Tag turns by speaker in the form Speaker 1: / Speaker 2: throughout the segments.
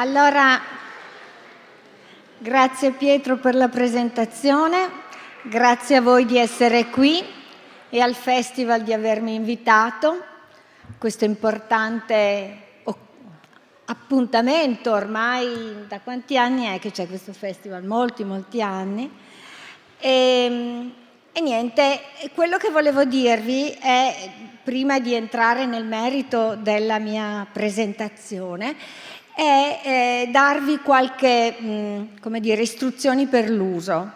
Speaker 1: Allora, grazie Pietro per la presentazione, grazie a voi di essere qui e al festival di avermi invitato. Questo importante appuntamento ormai da quanti anni è che c'è questo festival? Molti, molti anni. E, ehm, e niente, quello che volevo dirvi è, prima di entrare nel merito della mia presentazione, è eh, darvi qualche, mh, come dire, istruzioni per l'uso.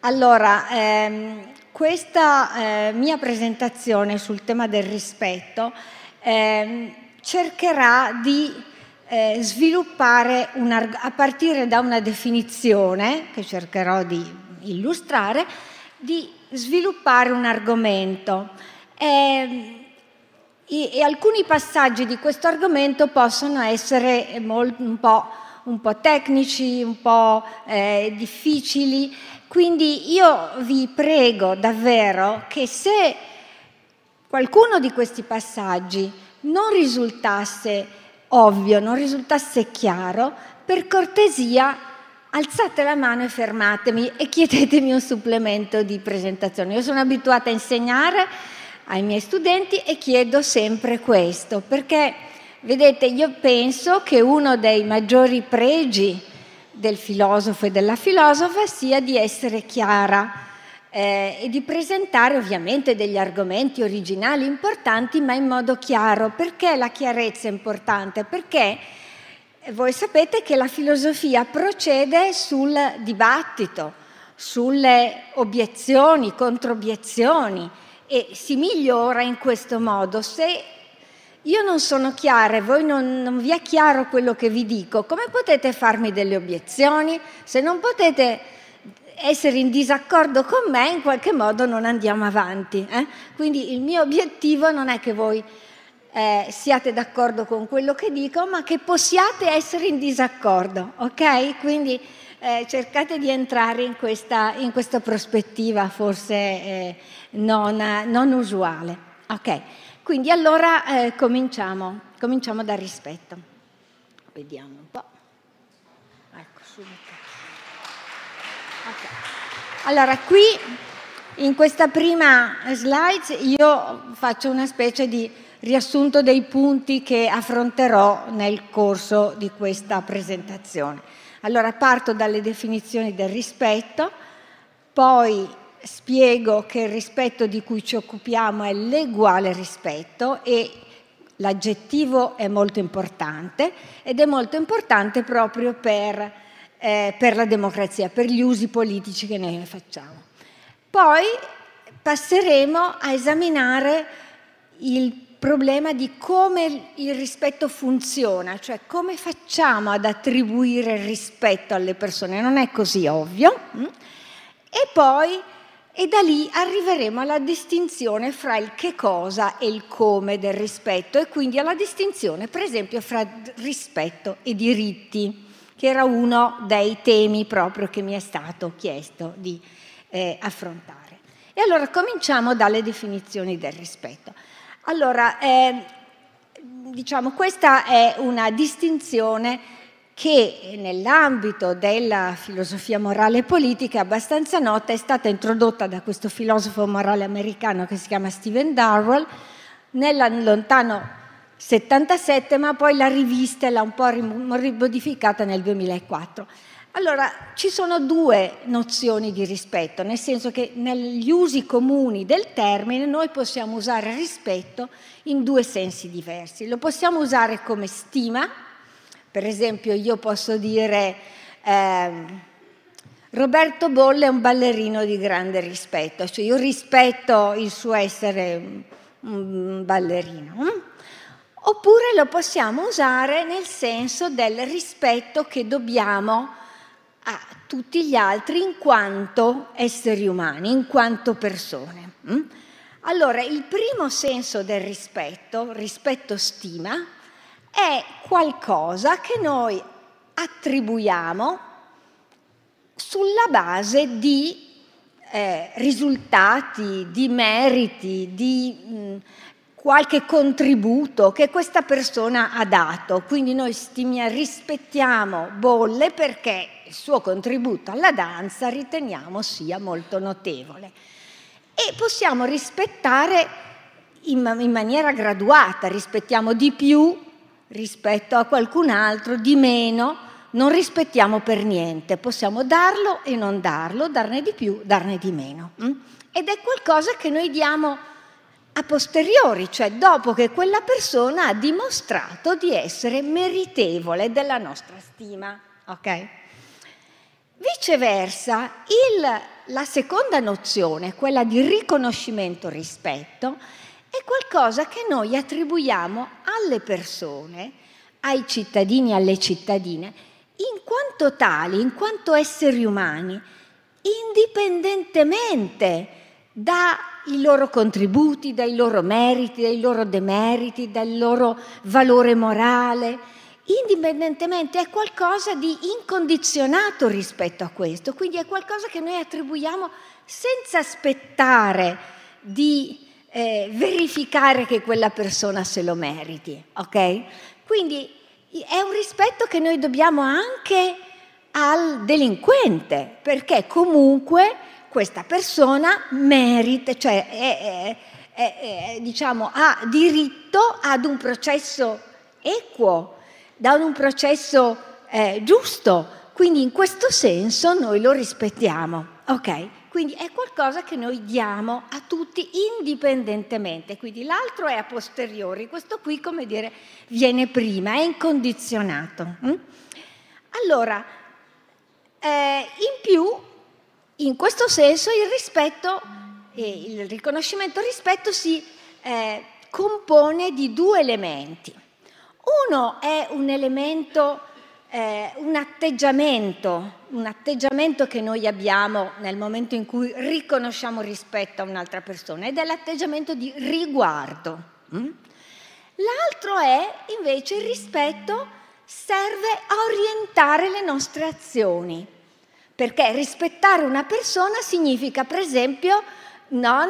Speaker 1: Allora, ehm, questa eh, mia presentazione sul tema del rispetto eh, cercherà di eh, sviluppare a partire da una definizione che cercherò di illustrare, di sviluppare un argomento. Eh, e, e, alcuni passaggi di questo argomento possono essere molto, un, po', un, po', tecnici, un po' eh, difficili, quindi io vi prego davvero che se qualcuno di questi passaggi non risultasse ovvio, non risultasse chiaro, per cortesia alzate la mano e fermatemi e chiedetemi un supplemento di presentazione. Io sono abituata a insegnare ai miei studenti e chiedo sempre questo, perché vedete, io penso che uno dei maggiori pregi del filosofo e della filosofa sia di essere chiara eh, e di presentare ovviamente degli argomenti originali importanti, ma in modo chiaro. Perché la chiarezza è importante? Perché voi sapete che la filosofia procede sul dibattito, sulle obiezioni, controobiezioni e si migliora in questo modo. Se io non sono chiara e voi non, non, vi è chiaro quello che vi dico, come potete farmi delle obiezioni? Se non potete essere in disaccordo con me, in qualche modo non andiamo avanti. Eh? Quindi il mio obiettivo non è che voi eh, siate d'accordo con quello che dico, ma che possiate essere in disaccordo, ok? Quindi eh, cercate di entrare in questa, in questa prospettiva forse eh, non, non, usuale. Ok, quindi allora eh, cominciamo, cominciamo dal rispetto. Vediamo un po'. Ecco, subito. Okay. Allora, qui in questa prima slide io faccio una specie di riassunto dei punti che affronterò nel corso di questa presentazione. Allora parto dalle definizioni del rispetto, poi spiego che il rispetto di cui ci occupiamo è l'eguale rispetto e l'aggettivo è molto importante ed è molto importante proprio per, eh, per la democrazia, per gli usi politici che noi ne facciamo. Poi passeremo a esaminare il problema di come il rispetto funziona, cioè come facciamo ad attribuire il rispetto alle persone, non è così ovvio. Mm? E poi, e da lì arriveremo alla distinzione fra il che cosa e il come del rispetto e quindi alla distinzione, per esempio, fra rispetto e diritti, che era uno dei temi proprio che mi è stato chiesto di eh, affrontare. E allora cominciamo dalle definizioni del rispetto. Allora, eh, diciamo, questa è una distinzione che nell'ambito della filosofia morale e politica abbastanza nota, è stata introdotta da questo filosofo morale americano che si chiama Stephen Darwell nel lontano 77, ma poi l'ha rivista l'ha un po' rimodificata nel 2004. Allora, ci sono due nozioni di rispetto, nel senso che negli usi comuni del termine noi possiamo usare rispetto in due sensi diversi. Lo possiamo usare come stima, per esempio io posso dire eh, Roberto Bolle è un ballerino di grande rispetto, cioè io rispetto il suo essere un ballerino. Hm? Oppure lo possiamo usare nel senso del rispetto che dobbiamo a tutti gli altri in quanto esseri umani, in quanto persone. Mm? Allora, il primo senso del rispetto, rispetto stima, è qualcosa che noi attribuiamo sulla base di eh, risultati, di meriti, di mh, mm, qualche contributo che questa persona ha dato. Quindi noi stimiamo, rispettiamo Bolle perché il suo contributo alla danza riteniamo sia molto notevole. E possiamo rispettare in, in maniera graduata, rispettiamo di più rispetto a qualcun altro, di meno, non rispettiamo per niente, possiamo darlo e non darlo, darne di più, darne di meno. Mm? Ed è qualcosa che noi diamo a posteriori, cioè dopo che quella persona ha dimostrato di essere meritevole della nostra stima. Okay? Viceversa, il, la seconda nozione, quella di riconoscimento rispetto, è qualcosa che noi attribuiamo alle persone, ai cittadini e alle cittadine, in quanto tali, in quanto esseri umani, indipendentemente dai loro contributi, dai loro meriti, dai loro demeriti, dal loro valore morale, indipendentemente è qualcosa di incondizionato rispetto a questo, quindi è qualcosa che noi attribuiamo senza aspettare di eh, verificare che quella persona se lo meriti, ok? Quindi è un rispetto che noi dobbiamo anche al delinquente, perché comunque questa persona merita, cioè è, è, è, diciamo, ha diritto ad un processo equo, da un processo eh, giusto. Quindi in questo senso noi lo rispettiamo. Ok? Quindi è qualcosa che noi diamo a tutti indipendentemente. Quindi l'altro è a posteriori, questo qui, come dire, viene prima, è incondizionato. Mm? Allora, eh, in più, in questo senso, il rispetto, eh, il riconoscimento rispetto si eh, compone di due elementi. Uno è un elemento eh, un atteggiamento, un atteggiamento che noi abbiamo nel momento in cui riconosciamo rispetto a un'altra persona ed è l'atteggiamento di riguardo. Mm? L'altro è invece il rispetto serve a orientare le nostre azioni, perché rispettare una persona significa per esempio non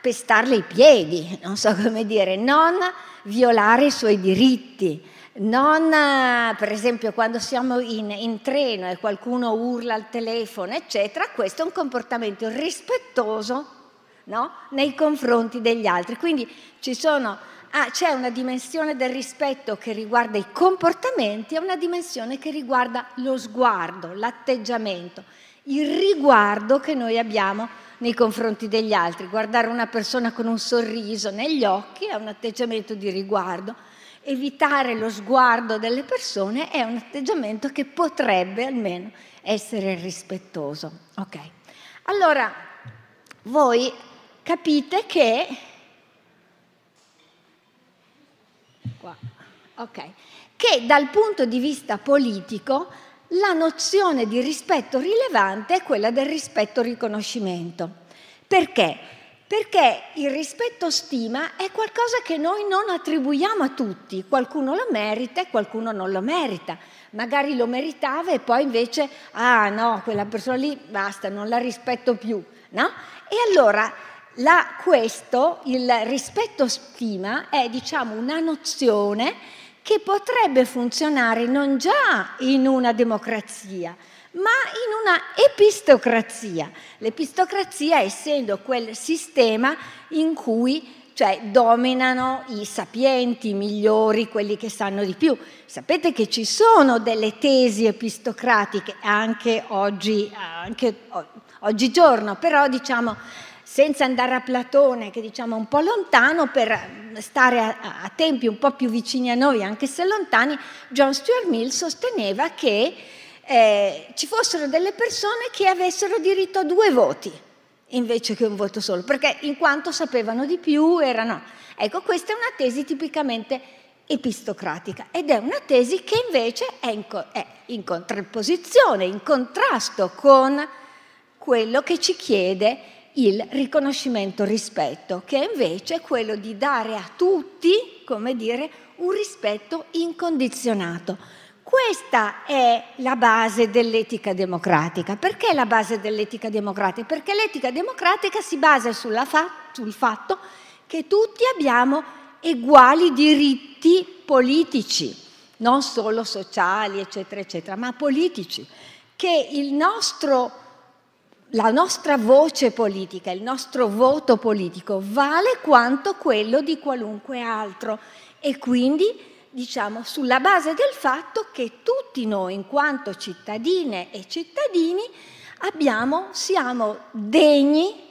Speaker 1: pestarle i piedi, non so come dire, non violare i suoi diritti, non, per esempio, quando siamo in, in, treno e qualcuno urla al telefono, eccetera, questo è un comportamento rispettoso no? nei confronti degli altri. Quindi sono, ah, c'è una dimensione del rispetto che riguarda i comportamenti e una dimensione che riguarda lo sguardo, l'atteggiamento, il riguardo che noi abbiamo nei confronti degli altri. Guardare una persona con un sorriso negli occhi è un atteggiamento di riguardo evitare lo sguardo delle persone è un atteggiamento che potrebbe almeno essere rispettoso. Ok. Allora, voi capite che Qua. Okay. che dal punto di vista politico la nozione di rispetto rilevante è quella del rispetto riconoscimento. Perché? Perché il rispetto stima è qualcosa che noi non attribuiamo a tutti, qualcuno lo merita e qualcuno non lo merita. Magari lo meritava e poi invece, ah no, quella persona lì basta, non la rispetto più, no? E allora la, questo, il rispetto stima, è diciamo una nozione che potrebbe funzionare non già in una democrazia, ma in una epistocrazia. L'epistocrazia essendo quel sistema in cui cioè dominano i sapienti, i migliori, quelli che sanno di più. Sapete che ci sono delle tesi epistocratiche anche oggi, anche oggigiorno, però diciamo senza andare a Platone, che diciamo un po' lontano, per stare a, a tempi un po' più vicini a noi, anche se lontani, John Stuart Mill sosteneva che eh, ci fossero delle persone che avessero diritto a due voti invece che un voto solo, perché in quanto sapevano di più erano... Ecco, questa è una tesi tipicamente epistocratica ed è una tesi che invece è in, è in contrapposizione, in contrasto con quello che ci chiede il riconoscimento rispetto, che è invece quello di dare a tutti, come dire, un rispetto incondizionato. Questa è la base dell'etica democratica. Perché la base dell'etica democratica? Perché l'etica democratica si basa fa- sul fatto che tutti abbiamo eguali diritti politici, non solo sociali, eccetera, eccetera, ma politici, che nostro la nostra voce politica, il nostro voto politico vale quanto quello di qualunque altro e quindi diciamo sulla base del fatto che tutti noi in quanto cittadine e cittadini abbiamo, siamo degni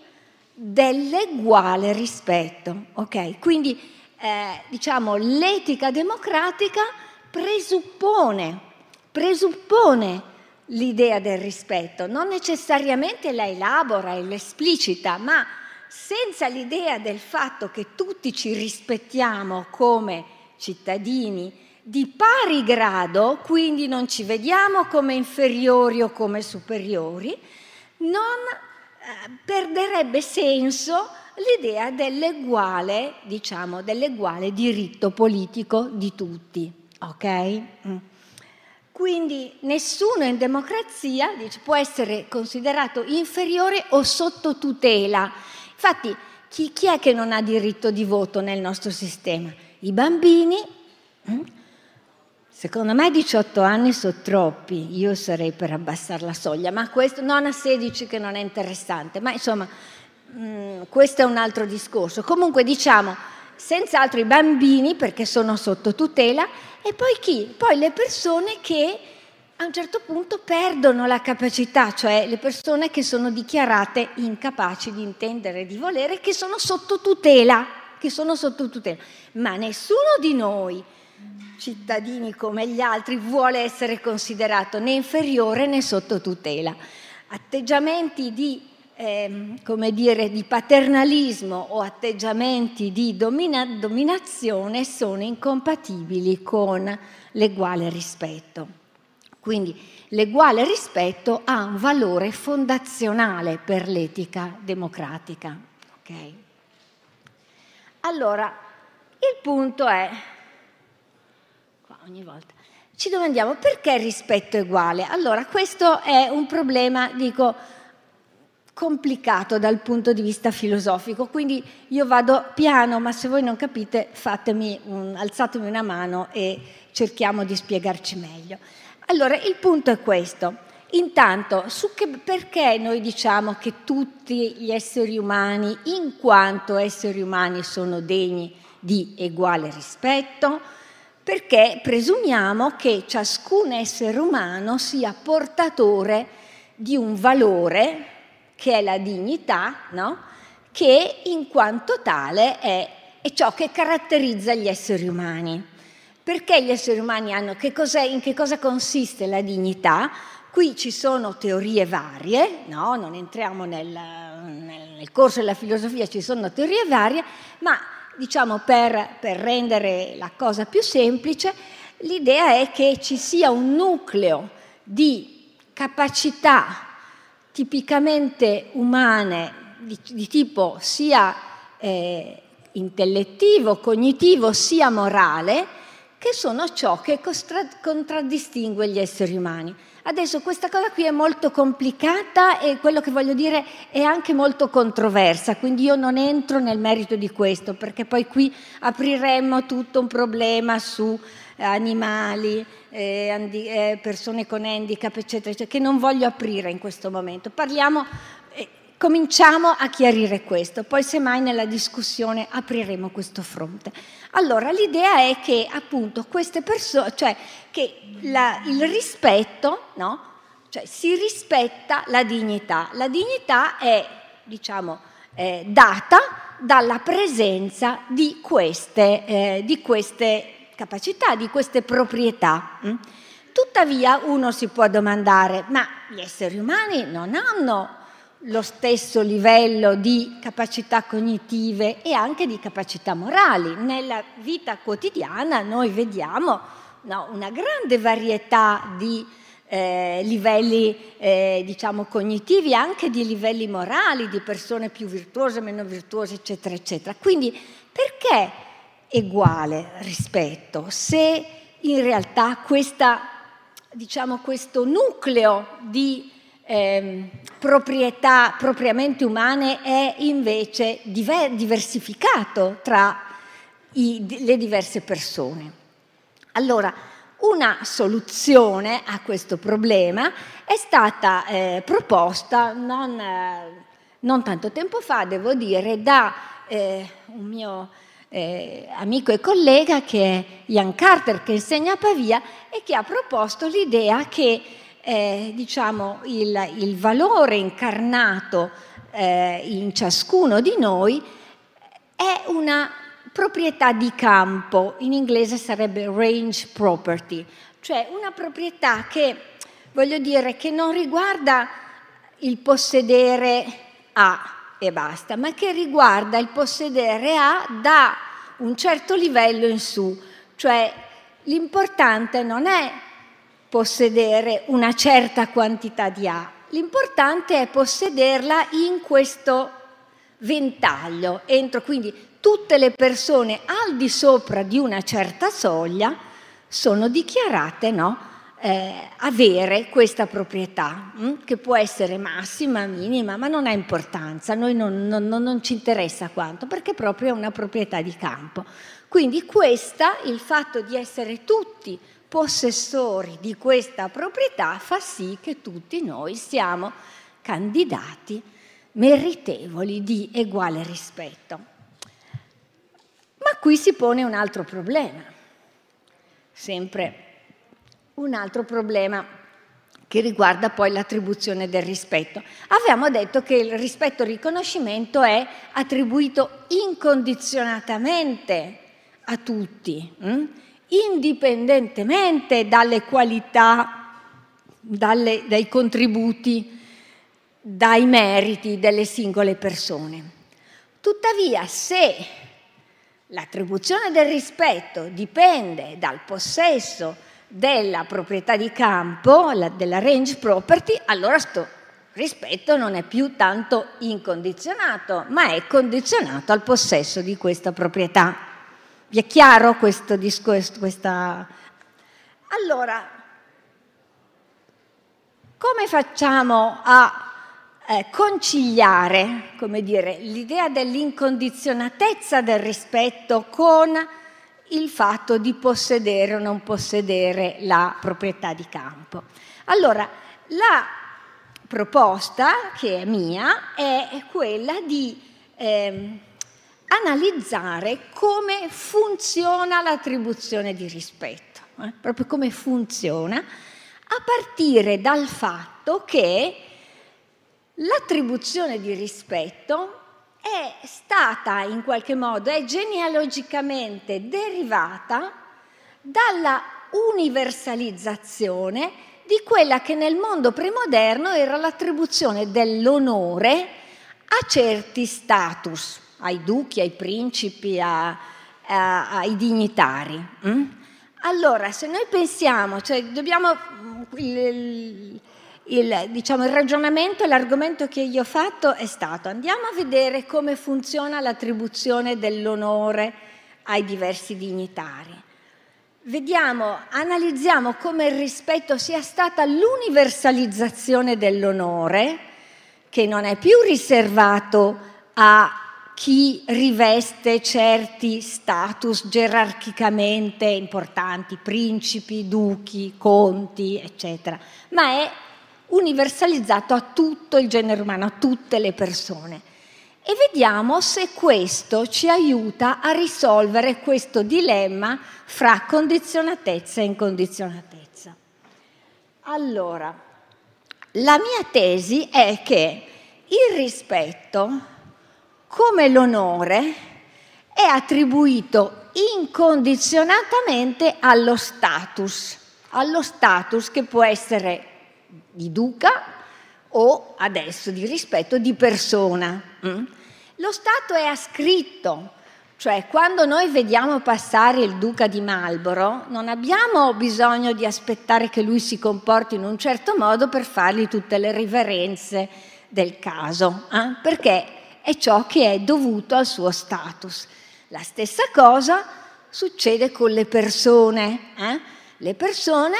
Speaker 1: dell'eguale rispetto. Okay? Quindi eh, diciamo l'etica democratica presuppone, presuppone l'idea del rispetto, non necessariamente la elabora e l'esplicita, ma senza l'idea del fatto che tutti ci rispettiamo come cittadini di pari grado, quindi non ci vediamo come inferiori o come superiori, non eh, perderebbe senso l'idea dell'eguale, diciamo, dell'eguale diritto politico di tutti. Ok? Mm. Quindi nessuno in democrazia dice, può essere considerato inferiore o sotto tutela. Infatti, chi, chi, è che non ha diritto di voto nel nostro sistema? I bambini. Mm? Secondo me 18 anni sono troppi, io sarei per abbassare la soglia, ma questo non a 16 che non è interessante, ma insomma mm, questo è un altro discorso. Comunque diciamo, senz'altro i bambini perché sono sotto tutela e poi chi? Poi le persone che a un certo punto perdono la capacità, cioè le persone che sono dichiarate incapaci di intendere di volere, che sono sotto tutela, che sono sotto tutela. Ma nessuno di noi, cittadini come gli altri, vuole essere considerato né inferiore né sotto tutela. Atteggiamenti di eh, dire, di paternalismo o atteggiamenti di domina- dominazione sono incompatibili con l'eguale rispetto. Quindi l'eguale rispetto ha un valore fondazionale per l'etica democratica. Okay? Allora, il punto è, qua ogni volta, ci domandiamo perché rispetto è uguale? Allora, questo è un problema, dico, complicato dal punto di vista filosofico, quindi io vado piano, ma se voi non capite fatemi un, alzatemi una mano e cerchiamo di spiegarci meglio. Allora, il punto è questo. Intanto, che, perché noi diciamo che tutti gli esseri umani, in quanto esseri umani, sono degni di uguale rispetto? Perché presumiamo che ciascun essere umano sia portatore di un valore che è la dignità, no? che in quanto tale è, è, ciò che caratterizza gli esseri umani. Perché gli esseri umani hanno, che in che cosa consiste la dignità? Qui ci sono teorie varie, no? non entriamo nel, nel, corso della filosofia, ci sono teorie varie, ma diciamo per, per rendere la cosa più semplice, l'idea è che ci sia un nucleo di capacità tipicamente umane di, di tipo sia eh, intellettivo, cognitivo, sia morale, che sono ciò che contraddistingue gli esseri umani. Adesso questa cosa qui è molto complicata e quello che voglio dire è anche molto controversa, quindi io non entro nel merito di questo, perché poi qui apriremmo tutto un problema su animali, eh, eh, persone con handicap, eccetera, eccetera, che non voglio aprire in questo momento. Parliamo, eh, cominciamo a chiarire questo, poi semmai nella discussione apriremo questo fronte. Allora, l'idea è che appunto queste persone, cioè che la, il rispetto, no? Cioè si rispetta la dignità. La dignità è, diciamo, eh, data dalla presenza di queste, eh, di queste capacità, di queste proprietà. Mm? Tuttavia uno si può domandare, ma gli esseri umani non hanno lo stesso livello di capacità cognitive e anche di capacità morali. Nella vita quotidiana noi vediamo no, una grande varietà di eh, livelli eh, diciamo cognitivi, anche di livelli morali, di persone più virtuose, meno virtuose, eccetera, eccetera. Quindi perché uguale rispetto, se in realtà questa, diciamo, questo nucleo di eh, proprietà propriamente umane è invece diver- diversificato tra i, le diverse persone. Allora, una soluzione a questo problema è stata eh, proposta non, eh, non, tanto tempo fa, devo dire, da eh, un mio eh, amico e collega che è Ian Carter, che insegna a Pavia e che ha proposto l'idea che eh, diciamo, il, il, valore incarnato eh, in ciascuno di noi è una proprietà di campo, in inglese sarebbe range property, cioè una proprietà che, voglio dire, che non riguarda il possedere A e basta, ma che riguarda il possedere A da un certo livello in su, cioè l'importante non è possedere una certa quantità di A, l'importante è possederla in questo ventaglio, entro quindi tutte le persone al di sopra di una certa soglia sono dichiarate no, eh, avere questa proprietà, hm, che può essere massima, minima, ma non ha importanza, noi non, non, non ci interessa quanto, perché proprio è una proprietà di campo. Quindi questa, il fatto di essere tutti possessori di questa proprietà, fa sì che tutti noi siamo candidati meritevoli di uguale rispetto. Ma qui si pone un altro problema, sempre un altro problema che riguarda poi l'attribuzione del rispetto. Avevamo detto che il rispetto riconoscimento è attribuito incondizionatamente a tutti, hm? Indipendentemente dalle qualità, dalle, dai contributi, dai meriti delle singole persone. Tuttavia, se L'attribuzione del rispetto dipende dal possesso della proprietà di campo, della range property, allora questo rispetto non è più tanto incondizionato, ma è condizionato al possesso di questa proprietà. Vi è chiaro questo discorso? Questa... Allora, come facciamo a eh, conciliare come dire, l'idea dell'incondizionatezza del rispetto con il fatto di possedere o non possedere la proprietà di campo. Allora, la proposta che è mia è quella di eh, analizzare come funziona l'attribuzione di rispetto, eh? proprio come funziona, a partire dal fatto che L'attribuzione di rispetto è stata in qualche modo, è genealogicamente derivata dalla universalizzazione di quella che nel mondo premoderno era l'attribuzione dell'onore a certi status, ai duchi, ai principi, a, a, ai dignitari. Mm? Allora, se noi pensiamo, cioè dobbiamo il, il, diciamo, il ragionamento, l'argomento che io ho fatto è stato andiamo a vedere come funziona l'attribuzione dell'onore ai diversi dignitari. Vediamo, analizziamo come il rispetto sia stata l'universalizzazione dell'onore, che non è più riservato a chi riveste certi status gerarchicamente importanti, principi, duchi, conti, eccetera, ma è universalizzato a tutto il genere umano, a tutte le persone. E vediamo se questo ci aiuta a risolvere questo dilemma fra condizionatezza e incondizionatezza. Allora, la mia tesi è che il rispetto, come l'onore, è attribuito incondizionatamente allo status, allo status che può essere di duca o adesso di rispetto di persona. Mm? Lo Stato è ascritto, cioè quando noi vediamo passare il duca di Marlborough non abbiamo bisogno di aspettare che lui si comporti in un certo modo per fargli tutte le riverenze del caso, eh? perché è ciò che è dovuto al suo status. La stessa cosa succede con le persone. Eh? Le persone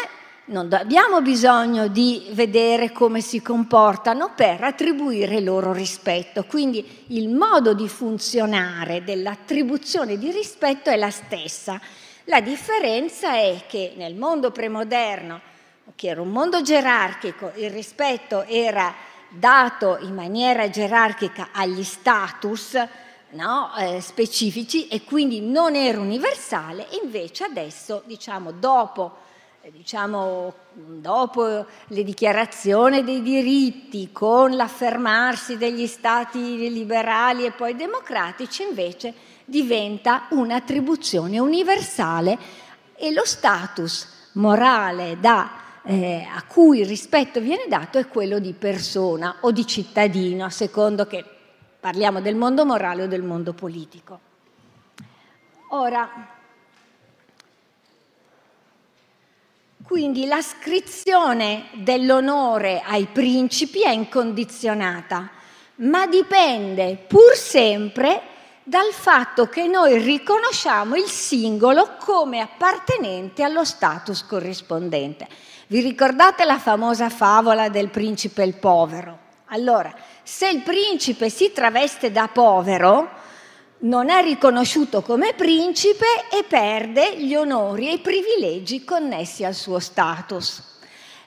Speaker 1: non abbiamo bisogno di vedere come si comportano per attribuire loro rispetto. Quindi il modo di funzionare dell'attribuzione di rispetto è la stessa. La differenza è che nel mondo premoderno, che era un mondo gerarchico, il rispetto era dato in maniera gerarchica agli status no, eh, specifici e quindi non era universale, invece adesso, diciamo, dopo eh, diciamo, dopo le dichiarazioni dei diritti, con l'affermarsi degli stati liberali e poi democratici, invece diventa un'attribuzione universale e lo status morale da, eh, a cui il rispetto viene dato è quello di persona o di cittadino, a secondo che parliamo del mondo morale o del mondo politico. Ora, Quindi l'ascrizione dell'onore ai principi è incondizionata, ma dipende pur sempre dal fatto che noi riconosciamo il singolo come appartenente allo status corrispondente. Vi ricordate la famosa favola del principe il povero? Allora, se il principe si traveste da povero, non è riconosciuto come principe e perde gli onori e i privilegi connessi al suo status.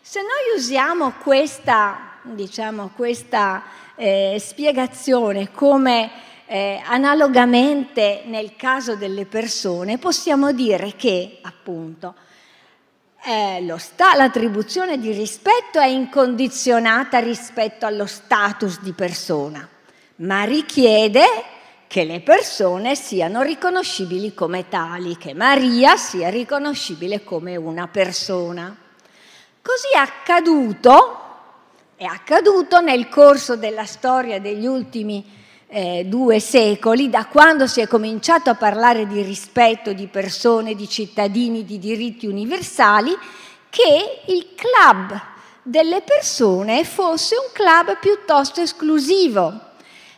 Speaker 1: Se noi usiamo questa, diciamo, questa eh, spiegazione come eh, analogamente nel caso delle persone, possiamo dire che appunto eh, sta, l'attribuzione di rispetto è incondizionata rispetto allo status di persona, ma richiede che le persone siano riconoscibili come tali, che Maria sia riconoscibile come una persona. Così è accaduto, è accaduto nel corso della storia degli ultimi eh, due secoli, da quando si è cominciato a parlare di rispetto di persone, di cittadini, di diritti universali, che il club delle persone fosse un club piuttosto esclusivo,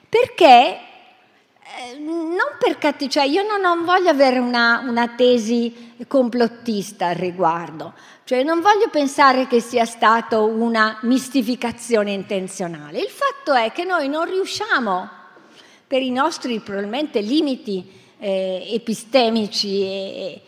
Speaker 1: perché eh, non per cattiveria, cioè io non, non, voglio avere una, una tesi complottista al riguardo, cioè non voglio pensare che sia stata una mistificazione intenzionale. Il fatto è che noi non riusciamo, per i nostri probabilmente limiti eh, epistemici, e,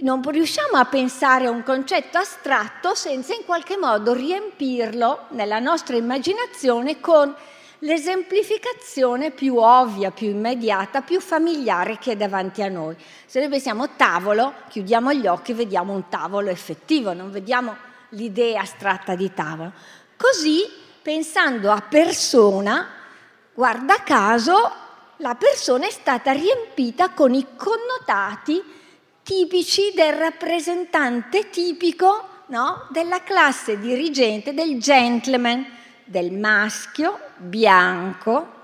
Speaker 1: non riusciamo a pensare a un concetto astratto senza in qualche modo riempirlo nella nostra immaginazione con l'esemplificazione più ovvia, più immediata, più familiare che è davanti a noi. Se noi pensiamo tavolo, chiudiamo gli occhi e vediamo un tavolo effettivo, non vediamo l'idea astratta di tavolo. Così, pensando a persona, guarda caso, la persona è stata riempita con i connotati tipici del rappresentante tipico no? della classe dirigente, del gentleman, del maschio bianco,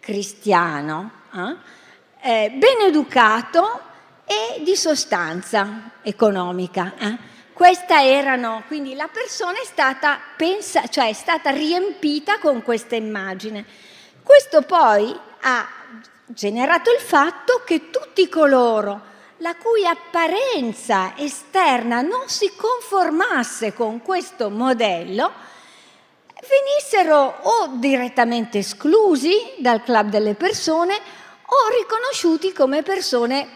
Speaker 1: cristiano, eh? Eh, ben educato e di sostanza economica. Eh? Questa erano, quindi la persona è stata, pensa, cioè è stata riempita con questa immagine. Questo poi ha generato il fatto che tutti coloro la cui apparenza esterna non si conformasse con questo modello, venissero o direttamente esclusi dal club delle persone o riconosciuti come persone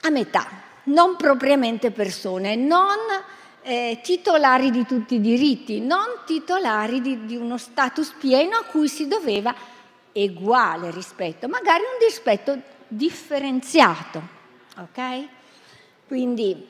Speaker 1: a metà, non propriamente persone, non eh, titolari di tutti i diritti, non titolari di, di uno status pieno a cui si doveva uguale rispetto, magari un rispetto differenziato, ok? Quindi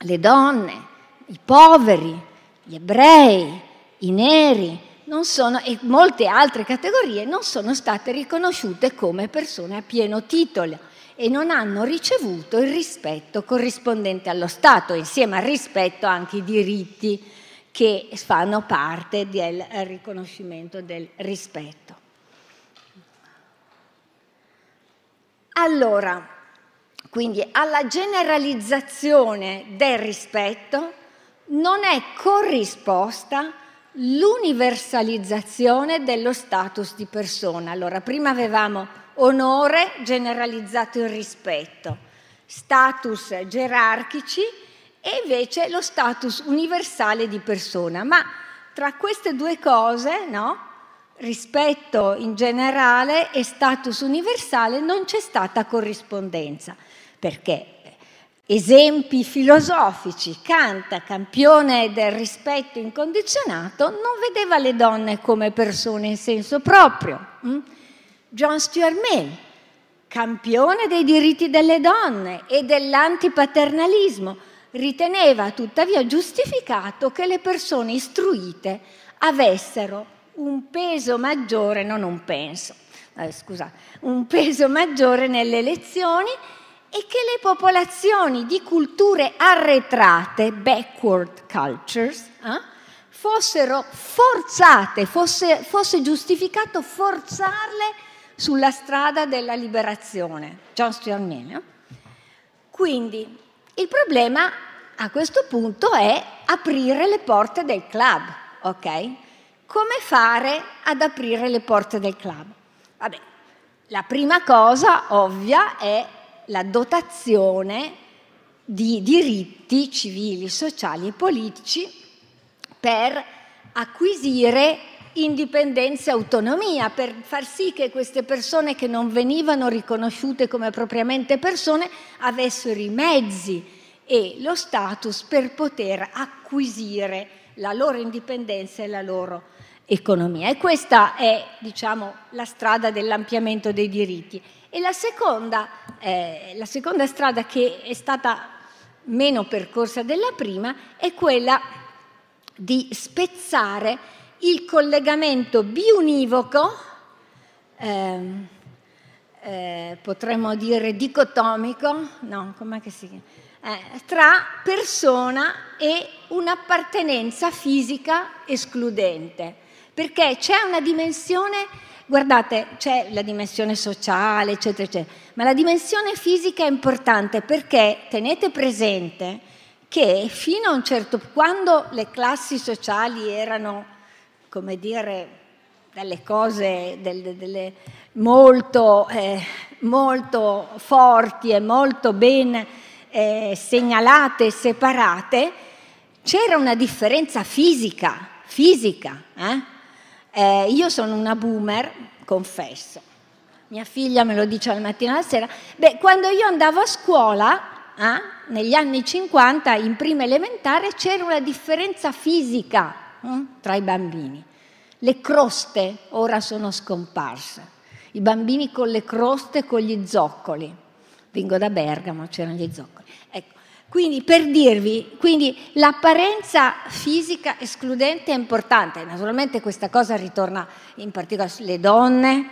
Speaker 1: le donne, i poveri, gli ebrei, i neri sono, e molte altre categorie non sono state riconosciute come persone a pieno titolo e non hanno ricevuto il rispetto corrispondente allo Stato, insieme al rispetto anche i diritti che fanno parte del riconoscimento del rispetto. Allora, quindi alla generalizzazione del rispetto non è corrisposta l'universalizzazione dello status di persona. Allora, prima avevamo onore generalizzato in rispetto, status gerarchici e invece lo status universale di persona. Ma tra queste due cose, no? Rispetto in generale e status universale, non c'è stata corrispondenza, perché esempi filosofici, Kant, campione del rispetto incondizionato, non vedeva le donne come persone in senso proprio. Hm? John Stuart Mill, campione dei diritti delle donne e dell'antipaternalismo, riteneva tuttavia giustificato che le persone istruite avessero un peso maggiore, non un penso, eh, scusa, un peso maggiore nelle elezioni e che le popolazioni di culture arretrate, backward cultures, eh, fossero forzate, fosse, fosse giustificato forzarle sulla strada della liberazione. John Mill. Eh? Quindi il problema a questo punto è aprire le porte del club, ok? Come fare ad aprire le porte del club? Vabbè, la prima cosa ovvia è la dotazione di diritti civili, sociali e politici per acquisire indipendenza e autonomia, per far sì che queste persone che non venivano riconosciute come propriamente persone avessero i mezzi e lo status per poter acquisire la loro indipendenza e la loro economia. E questa è, diciamo, la strada dell'ampliamento dei diritti. E la seconda, eh, la seconda strada che è stata meno percorsa della prima è quella di spezzare il collegamento biunivoco, eh, eh, potremmo dire dicotomico, no, com'è che si chiama? Eh, tra persona e un'appartenenza fisica escludente perché c'è una dimensione, guardate, c'è la dimensione sociale, eccetera, eccetera, ma la dimensione fisica è importante perché tenete presente che fino a un certo punto, quando le classi sociali erano, come dire, delle cose delle, delle molto, eh, molto forti e molto ben eh, segnalate separate, c'era una differenza fisica, fisica, eh? Eh, io sono una boomer, confesso. Mia figlia me lo dice al mattino e alla sera. Beh, quando io andavo a scuola, eh, negli anni 50, in prima elementare, c'era una differenza fisica eh, tra i bambini. Le croste ora sono scomparse. I bambini con le croste, con gli zoccoli. Vengo da Bergamo, c'erano gli zoccoli. Ecco, quindi per dirvi, quindi l'apparenza fisica escludente è importante, naturalmente questa cosa ritorna in particolare sulle donne,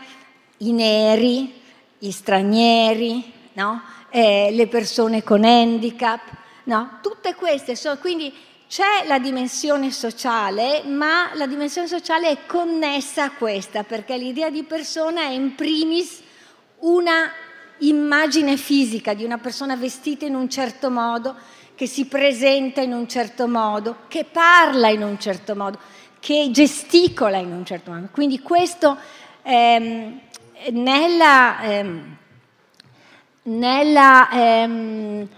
Speaker 1: i neri, gli stranieri, no? eh, le persone con handicap, no? tutte queste sono, quindi c'è la dimensione sociale, ma la dimensione sociale è connessa a questa, perché l'idea di persona è in primis una immagine fisica di una persona vestita in un certo modo, che si presenta in un certo modo, che parla in un certo modo, che gesticola in un certo modo. Quindi questo ehm, nella, ehm, nella ehm,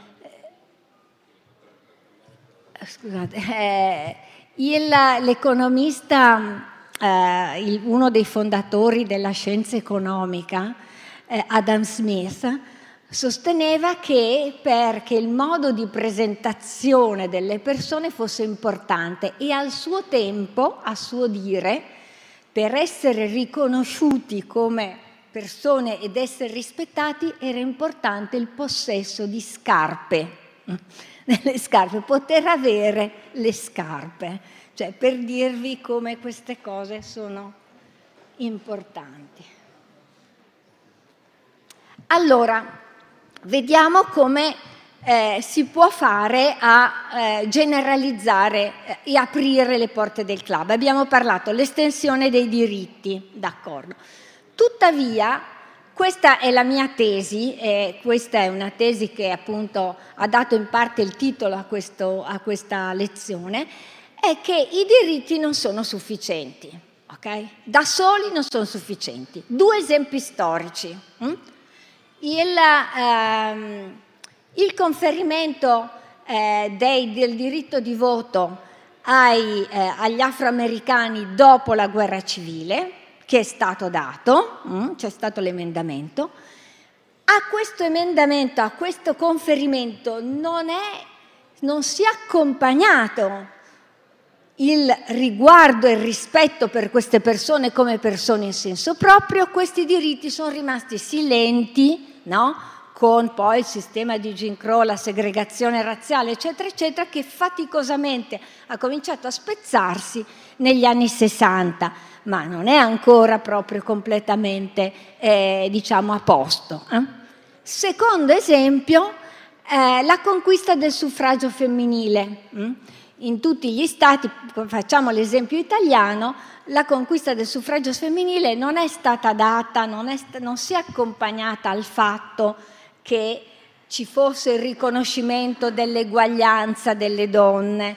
Speaker 1: scusate, eh, il, l'economista, eh, il, uno dei fondatori della scienza economica, Adam Smith, sosteneva che perché il modo di presentazione delle persone fosse importante e al suo tempo, a suo dire, per essere riconosciuti come persone ed essere rispettati era importante il possesso di scarpe, nelle scarpe, poter avere le scarpe, cioè per dirvi come queste cose sono importanti. Allora, vediamo come eh, si può fare a eh, generalizzare eh, e aprire le porte del club. Abbiamo parlato dell'estensione dei diritti, d'accordo. Tuttavia, questa è la mia tesi, e questa è una tesi che appunto ha dato in parte il titolo a, questo, a questa lezione, è che i diritti non sono sufficienti, ok? Da soli non sono sufficienti. Due esempi storici. Hm? Il, ehm, il conferimento eh, dei, del diritto di voto ai, eh, agli afroamericani dopo la guerra civile, che è stato dato, mm, c'è stato l'emendamento. A questo emendamento, a questo conferimento non, è, non si è accompagnato il riguardo e il rispetto per queste persone come persone in senso proprio, questi diritti sono rimasti silenti, no? con poi il sistema di Jim Crow, la segregazione razziale, eccetera, eccetera, che faticosamente ha cominciato a spezzarsi negli anni 60, ma non è ancora proprio completamente, eh, diciamo, a posto. Eh? Secondo esempio, eh, la conquista del suffragio femminile. Hm? In tutti gli stati, facciamo l'esempio italiano, la conquista del suffragio femminile non è stata data, non, è, non si è accompagnata al fatto che ci fosse il riconoscimento dell'eguaglianza delle donne,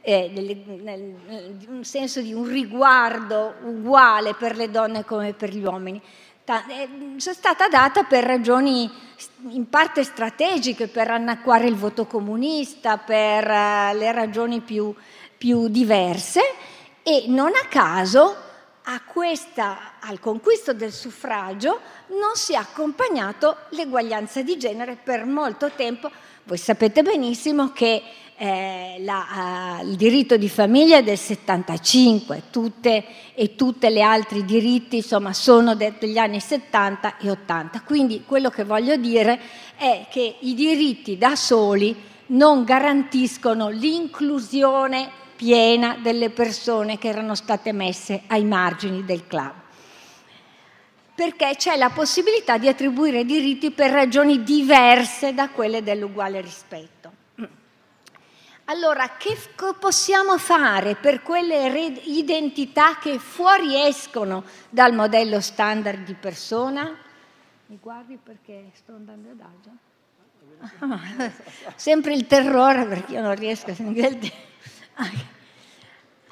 Speaker 1: eh, delle, nel, nel senso di un riguardo uguale per le donne come per gli uomini. È stata data per ragioni in parte strategiche, per annacquare il voto comunista, per uh, le ragioni più, più diverse e non a caso questa, al conquisto del suffragio non si è accompagnato l'eguaglianza di genere per molto tempo. Voi sapete benissimo che eh, la, uh, il diritto di famiglia del 75 tutte, e tutti gli altri diritti insomma, sono degli anni 70 e 80. Quindi quello che voglio dire è che i diritti da soli non garantiscono l'inclusione piena delle persone che erano state messe ai margini del club. Perché c'è la possibilità di attribuire diritti per ragioni diverse da quelle dell'uguale rispetto. Allora, che possiamo fare per quelle identità che fuoriescono dal modello standard di persona? Mi guardi perché sto andando ad agio? sempre il terrore perché io non riesco a sentire.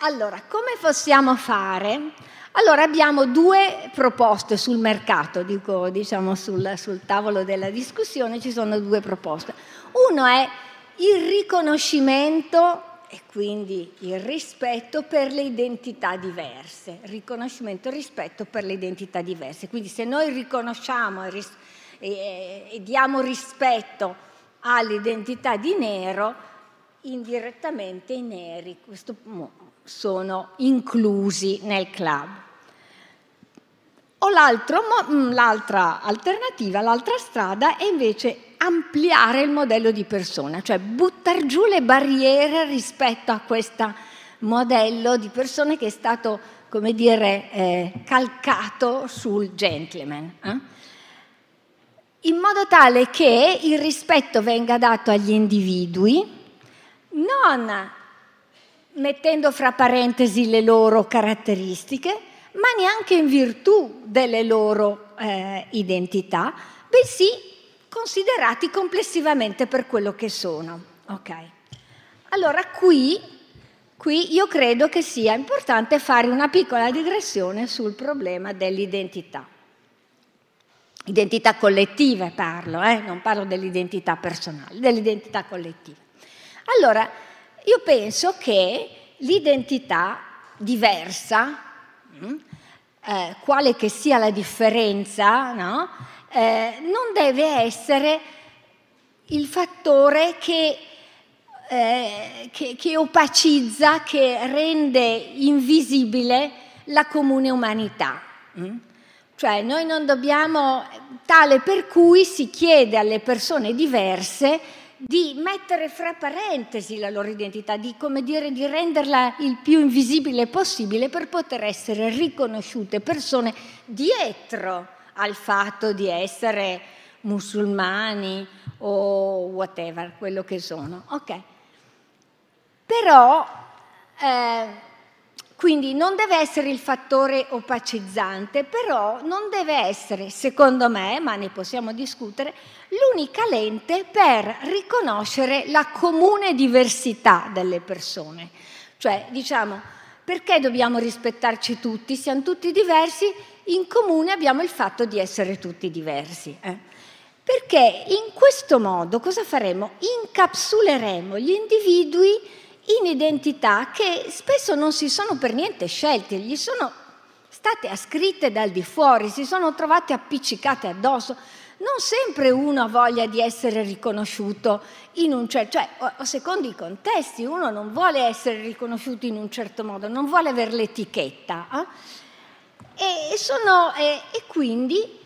Speaker 1: Allora, come possiamo fare? Allora abbiamo due proposte sul mercato, dico, diciamo sul, sul tavolo della discussione ci sono due proposte. Uno è il riconoscimento e quindi il rispetto per le identità diverse, riconoscimento e rispetto per le identità diverse. Quindi se noi riconosciamo e, ris- e, e diamo rispetto all'identità di nero, indirettamente i neri questo, sono inclusi nel club. O l'altra alternativa, l'altra strada è invece ampliare il modello di persona, cioè buttare giù le barriere rispetto a questo modello di persone che è stato, come dire, eh, calcato sul gentleman. Eh? In modo tale che il rispetto venga dato agli individui, non mettendo fra parentesi le loro caratteristiche, ma neanche in virtù delle loro eh, identità, bensì considerati complessivamente per quello che sono. Okay. Allora qui, qui io credo che sia importante fare una piccola digressione sul problema dell'identità. Identità collettive parlo, eh? non parlo dell'identità personale, dell'identità collettiva. Allora, io penso che l'identità diversa, mm, eh, quale che sia la differenza, no? Eh, non deve essere il fattore che, eh, che, che opacizza, che rende invisibile la comune umanità. Mm? Cioè noi non dobbiamo, tale per cui si chiede alle persone diverse di mettere fra parentesi la loro identità, di, dire, di renderla il più invisibile possibile per poter essere riconosciute persone dietro al fatto di essere musulmani o whatever, quello che sono. Ok. Però eh, quindi non deve essere il fattore opacizzante, però non deve essere, secondo me, ma ne possiamo discutere, l'unica lente per riconoscere la comune diversità delle persone. Cioè, diciamo, perché dobbiamo rispettarci tutti? Siamo tutti diversi, in comune abbiamo il fatto di essere tutti diversi. Eh? Perché in questo modo cosa faremo? Incapsuleremo gli individui in identità che spesso non si sono per niente scelte, gli sono state ascritte dal di fuori, si sono trovate appiccicate addosso. Non sempre uno ha voglia di essere riconosciuto in un certo, cioè secondo i contesti, uno non vuole essere riconosciuto in un certo modo, non vuole avere l'etichetta. Eh? E, sono, eh, e quindi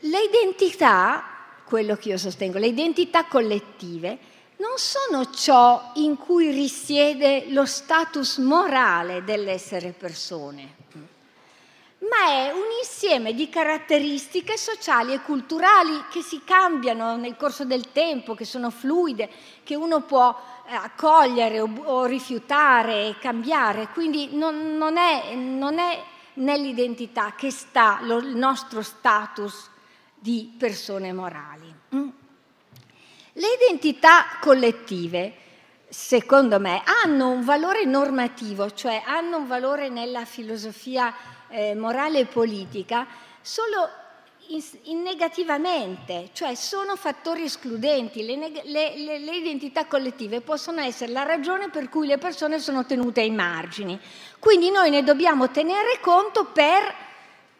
Speaker 1: le identità, quello che io sostengo, le identità collettive, non sono ciò in cui risiede lo status morale dell'essere persone, ma è un insieme di caratteristiche sociali e culturali che si cambiano nel corso del tempo, che sono fluide, che uno può eh, accogliere o, rifiutare e cambiare. Quindi non, non, è, non è, nell'identità che sta lo, il nostro status di persone morali. Mm? Le identità collettive, secondo me, hanno un valore normativo, cioè hanno un valore nella filosofia eh, morale e politica, solo in, in negativamente, cioè sono fattori escludenti. Le, le, le, le, identità collettive possono essere la ragione per cui le persone sono tenute ai margini. Quindi noi ne dobbiamo tenere conto per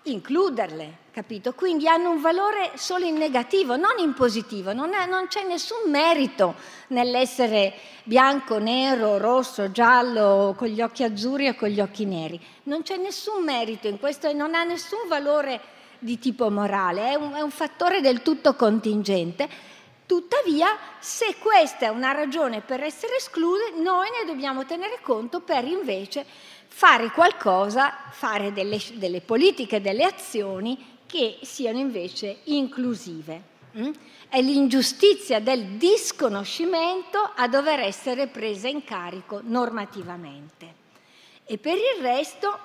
Speaker 1: includerle capito? Quindi hanno un valore solo in negativo, non in positivo, non, è, non c'è nessun merito nell'essere bianco, nero, rosso, giallo, con gli occhi azzurri o con gli occhi neri. Non c'è nessun merito in questo e non ha nessun valore di tipo morale, è un, è un fattore del tutto contingente. Tuttavia, se questa è una ragione per essere escluse, noi ne dobbiamo tenere conto per invece fare qualcosa, fare delle, delle politiche, delle azioni che siano invece inclusive. Mm? È l'ingiustizia del disconoscimento a dover essere presa in carico normativamente. E per il resto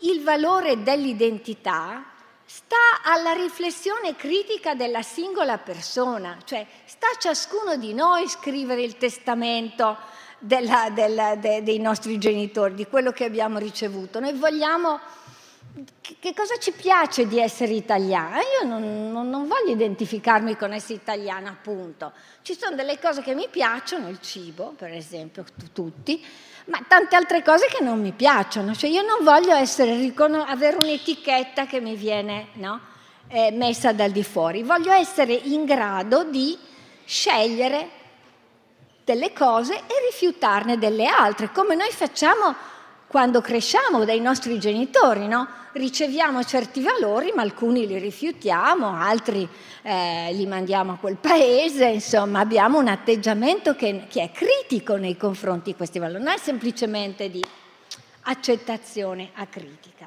Speaker 1: il valore dell'identità sta alla riflessione critica della singola persona, cioè sta a ciascuno di noi scrivere il testamento della, della, de, dei nostri genitori, di quello che abbiamo ricevuto. Noi vogliamo che cosa ci piace di essere italiana? Io non, non, non, voglio identificarmi con essere italiana, appunto. Ci sono delle cose che mi piacciono, il cibo, per esempio, tutti, ma tante altre cose che non mi piacciono. Cioè io non voglio essere, avere un'etichetta che mi viene no, eh, messa dal di fuori. Voglio essere in grado di scegliere delle cose e rifiutarne delle altre, come noi facciamo quando cresciamo dai nostri genitori, no? riceviamo certi valori, ma alcuni li rifiutiamo, altri eh, li mandiamo a quel paese, insomma abbiamo un atteggiamento che, che è critico nei confronti di questi valori, non è semplicemente di accettazione acritica.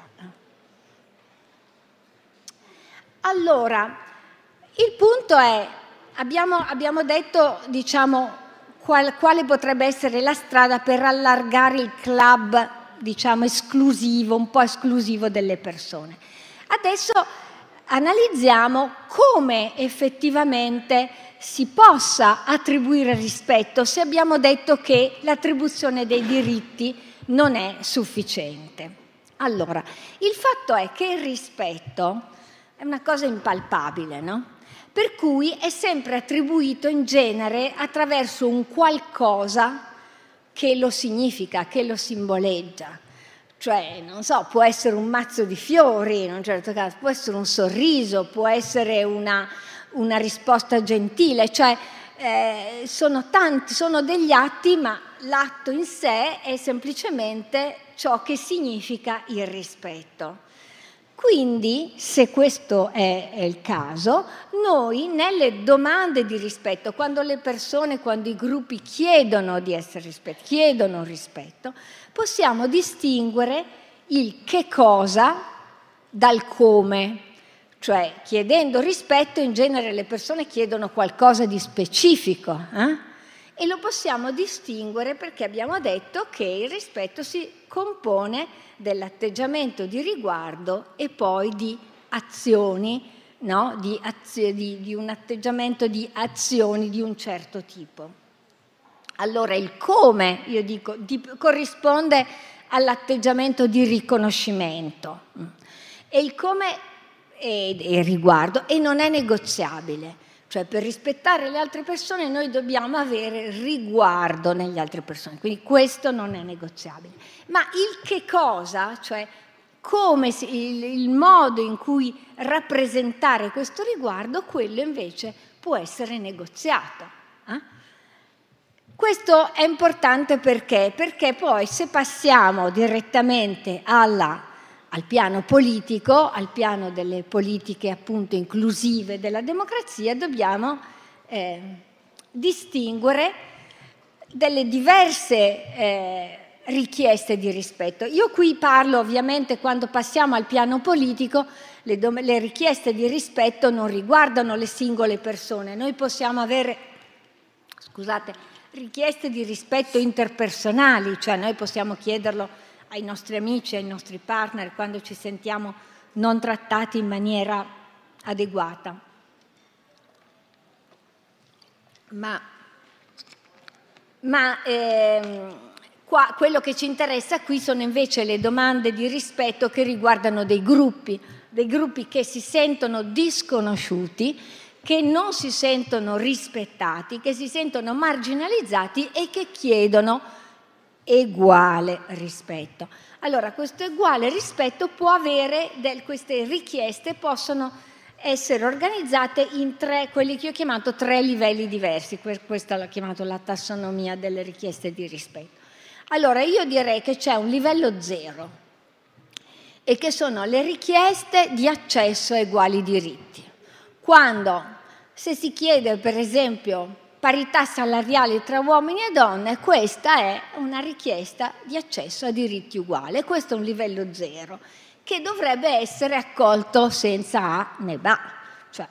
Speaker 1: Allora, il punto è, abbiamo, abbiamo detto, diciamo, qual, quale potrebbe essere la strada per allargare il club diciamo, esclusivo, un po' esclusivo delle persone. Adesso analizziamo come effettivamente si possa attribuire rispetto se abbiamo detto che l'attribuzione dei diritti non è sufficiente. Allora, il fatto è che il rispetto è una cosa impalpabile, no? Per cui è sempre attribuito in genere attraverso un qualcosa che lo significa, che lo simboleggia. Cioè, non so, può essere un mazzo di fiori in un certo caso, può essere un sorriso, può essere una, una risposta gentile, cioè eh, sono tanti, sono degli atti, ma l'atto in sé è semplicemente ciò che significa il rispetto. Quindi, se questo è, è, il caso, noi nelle domande di rispetto, quando le persone, quando i gruppi chiedono di essere rispetto, chiedono rispetto, possiamo distinguere il che cosa dal come. Cioè, chiedendo rispetto, in genere le persone chiedono qualcosa di specifico. Eh? E lo possiamo distinguere perché abbiamo detto che il rispetto si compone dell'atteggiamento di riguardo e poi di azioni, no? di, azio, di, di un atteggiamento di azioni di un certo tipo. Allora il come, io dico, di, corrisponde all'atteggiamento di riconoscimento e il come è, è riguardo e non è negoziabile. Cioè per rispettare le altre persone noi dobbiamo avere riguardo nelle altre persone, quindi questo non è negoziabile. Ma il che cosa, cioè come si, il, il modo in cui rappresentare questo riguardo, quello invece può essere negoziato. Eh? Questo è importante perché? Perché poi se passiamo direttamente alla, al piano politico, al piano delle politiche appunto inclusive della democrazia, dobbiamo eh, distinguere delle diverse eh, richieste di rispetto. Io qui parlo ovviamente quando passiamo al piano politico, le, le, richieste di rispetto non riguardano le singole persone, noi possiamo avere, scusate, richieste di rispetto interpersonali, cioè noi possiamo chiederlo ai nostri amici, ai nostri partner quando ci sentiamo non trattati in maniera adeguata. Ma, ma ehm, Qua, quello che ci interessa qui sono invece le domande di rispetto che riguardano dei gruppi, dei gruppi che si sentono disconosciuti, che non si sentono rispettati, che si sentono marginalizzati e che chiedono uguale rispetto. Allora, questo uguale rispetto può avere, del, queste richieste possono essere organizzate in tre, quelli che ho chiamato tre livelli diversi, questa l'ho chiamato la tassonomia delle richieste di rispetto. Allora io direi che c'è un livello zero e che sono le richieste di accesso a uguali diritti. Quando se si chiede per esempio parità salariale tra uomini e donne, questa è una richiesta di accesso a diritti uguali. Questo è un livello zero che dovrebbe essere accolto senza A né BA. Cioè,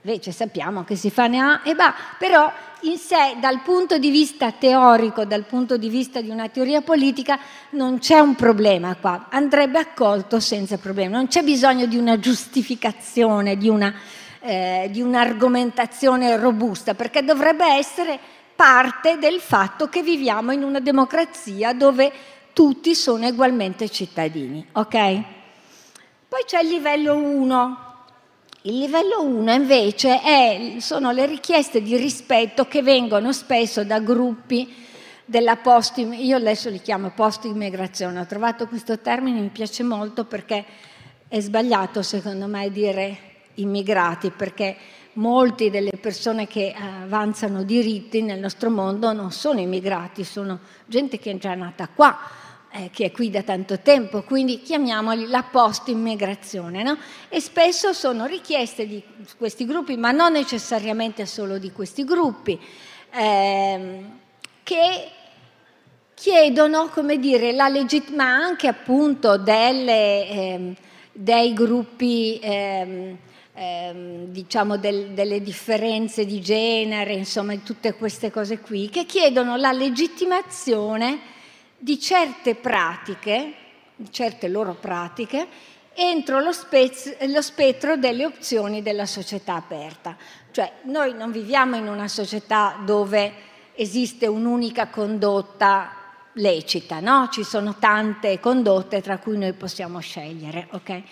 Speaker 1: invece sappiamo che si fa ne A e BA, però in sé, dal punto di vista teorico, dal punto di vista di una teoria politica, non c'è un problema qua, andrebbe accolto senza problema, non c'è bisogno di una giustificazione, di, una, eh, di un'argomentazione robusta, perché dovrebbe essere parte del fatto che viviamo in una democrazia dove tutti sono ugualmente cittadini, ok? Poi c'è il livello 1, il livello 1 invece è, sono le richieste di rispetto che vengono spesso da gruppi della post io adesso li chiamo post immigrazione, ho trovato questo termine, mi piace molto perché è sbagliato secondo me dire immigrati, perché molte delle persone che avanzano diritti nel nostro mondo non sono immigrati, sono gente che è già nata qua eh, che è qui da tanto tempo, quindi chiamiamoli la post-immigrazione. No? E spesso sono richieste di questi gruppi, ma non necessariamente solo di questi gruppi, ehm, che chiedono, come dire, la legittimità anche appunto delle, ehm, dei gruppi, ehm, ehm, diciamo del, delle differenze di genere, insomma tutte queste cose qui, che chiedono la legittimazione di certe pratiche, di certe loro pratiche, entro lo, spez- lo spettro delle opzioni della società aperta. Cioè noi non viviamo in una società dove esiste un'unica condotta lecita, no? Ci sono tante condotte tra cui noi possiamo scegliere, ok?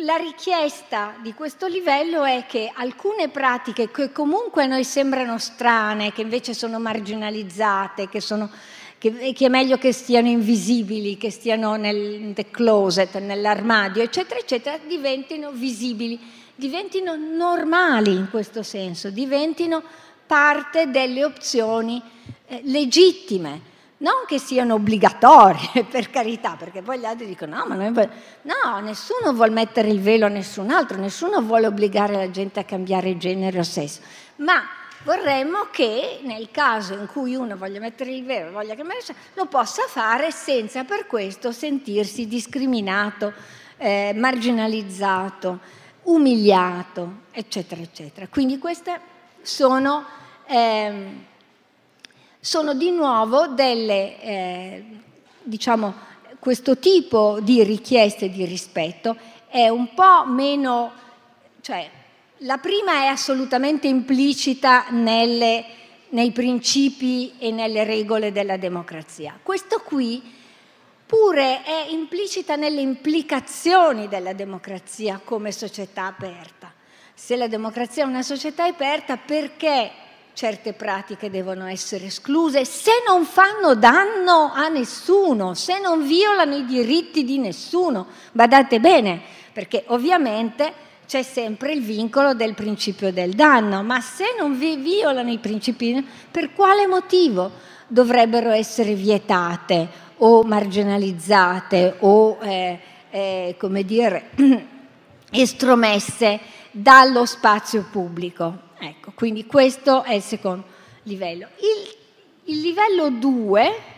Speaker 1: La richiesta di questo livello è che alcune pratiche che comunque a noi sembrano strane, che invece sono marginalizzate, che sono che, che, è meglio che stiano invisibili, che stiano nel closet, nell'armadio, eccetera, eccetera, diventino visibili, diventino normali in questo senso, diventino parte delle opzioni eh, legittime. Non che siano obbligatorie, per carità, perché poi gli altri dicono: no, ma noi... no, nessuno vuole mettere il velo a nessun altro, nessuno vuole obbligare la gente a cambiare genere o sesso. Ma vorremmo che nel caso in cui uno voglia mettere il vero, voglia cambiare, lo possa fare senza per questo sentirsi discriminato, eh, marginalizzato, umiliato, eccetera, eccetera. Quindi queste sono, eh, sono di nuovo delle, eh, diciamo, questo tipo di richieste di rispetto è un po' meno, cioè la prima è assolutamente implicita nelle, nei principi e nelle regole della democrazia. Questo qui pure è implicita nelle implicazioni della democrazia come società aperta. Se la democrazia è una società aperta, perché certe pratiche devono essere escluse se non fanno danno a nessuno, se non violano i diritti di nessuno? Badate bene, perché ovviamente c'è sempre il vincolo del principio del danno, ma se non vi violano i principi, per quale motivo dovrebbero essere vietate o marginalizzate o, eh, eh, come dire, estromesse dallo spazio pubblico? Ecco, quindi questo è il secondo livello. Il, il livello 2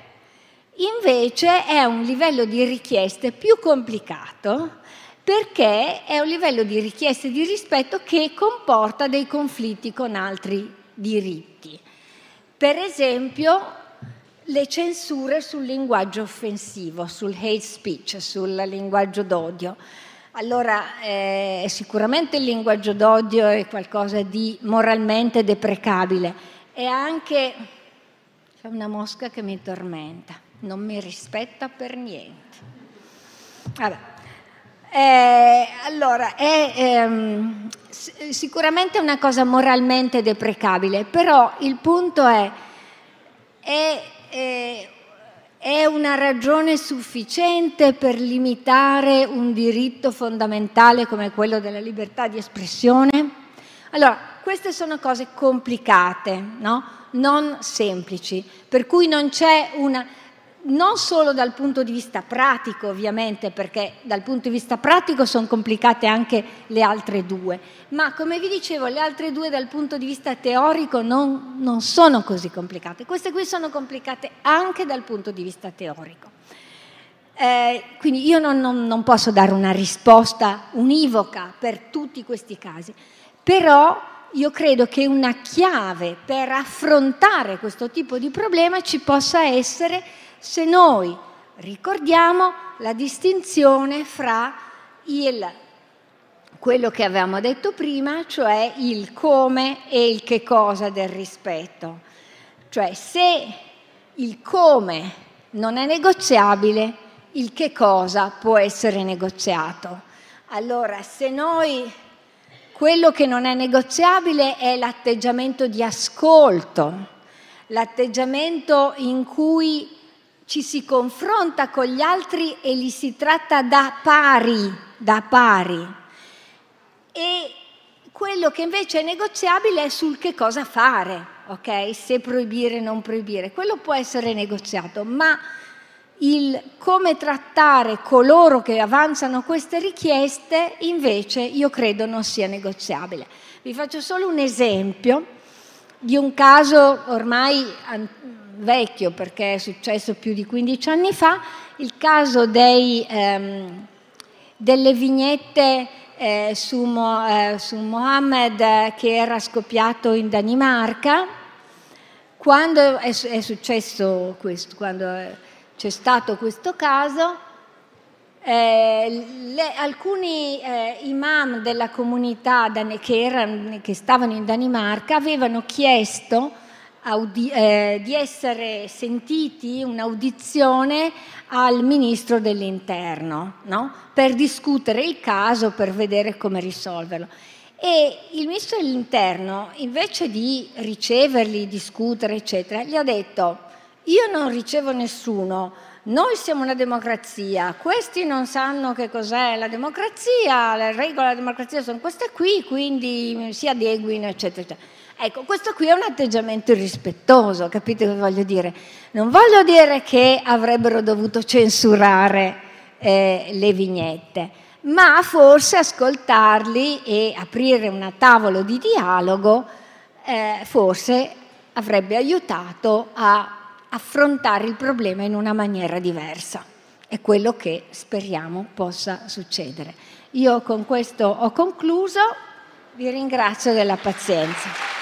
Speaker 1: invece è un livello di richieste più complicato perché è un livello di richieste di rispetto che comporta dei conflitti con altri diritti. Per esempio, le censure sul linguaggio offensivo, sul hate speech, sul linguaggio d'odio. Allora, eh, sicuramente il linguaggio d'odio è qualcosa di moralmente deprecabile. È anche... C'è una mosca che mi tormenta, non mi rispetta per niente. Eh, allora, è ehm, sicuramente una cosa moralmente deprecabile, però il punto è, è, è, è una ragione sufficiente per limitare un diritto fondamentale come quello della libertà di espressione? Allora, queste sono cose complicate, no? non semplici, per cui non c'è una non solo dal punto di vista pratico, ovviamente, perché dal punto di vista pratico sono complicate anche le altre due, ma come vi dicevo, le altre due dal punto di vista teorico non, non sono così complicate. Queste qui sono complicate anche dal punto di vista teorico. Eh, quindi io non, non, non posso dare una risposta univoca per tutti questi casi, però io credo che una chiave per affrontare questo tipo di problema ci possa essere se noi ricordiamo la distinzione fra il, quello che avevamo detto prima, cioè il come e il che cosa del rispetto. Cioè se il come non è negoziabile, il che cosa può essere negoziato. Allora, se noi quello che non è negoziabile è l'atteggiamento di ascolto, l'atteggiamento in cui ci si confronta con gli altri e li si tratta da pari, da pari. E quello che invece è negoziabile è sul che cosa fare, ok? Se proibire o non proibire. Quello può essere negoziato, ma il come trattare coloro che avanzano queste richieste invece io credo non sia negoziabile. Vi faccio solo un esempio di un caso ormai vecchio perché è successo più di 15 anni fa, il caso dei, ehm, delle vignette eh, su, Mo, eh, su, Mohammed che era scoppiato in Danimarca. Quando è, è successo questo, quando c'è stato questo caso, eh, le, alcuni eh, imam della comunità che, erano, che stavano in Danimarca avevano chiesto audi- eh, di essere sentiti un'audizione al ministro dell'interno no? per discutere il caso, per vedere come risolverlo. E il ministro dell'interno, invece di riceverli, discutere, eccetera, gli ha detto, io non ricevo nessuno, noi siamo una democrazia, questi non sanno che cos'è la democrazia, le regole della democrazia sono queste qui, quindi si adeguino, eccetera, eccetera. Ecco, questo qui è un atteggiamento irrispettoso, capite che voglio dire? Non voglio dire che avrebbero dovuto censurare eh, le vignette, ma forse ascoltarli e aprire una tavola di dialogo eh, forse avrebbe aiutato a affrontare il problema in una maniera diversa. È quello che speriamo possa succedere. Io con questo ho concluso, vi ringrazio della pazienza.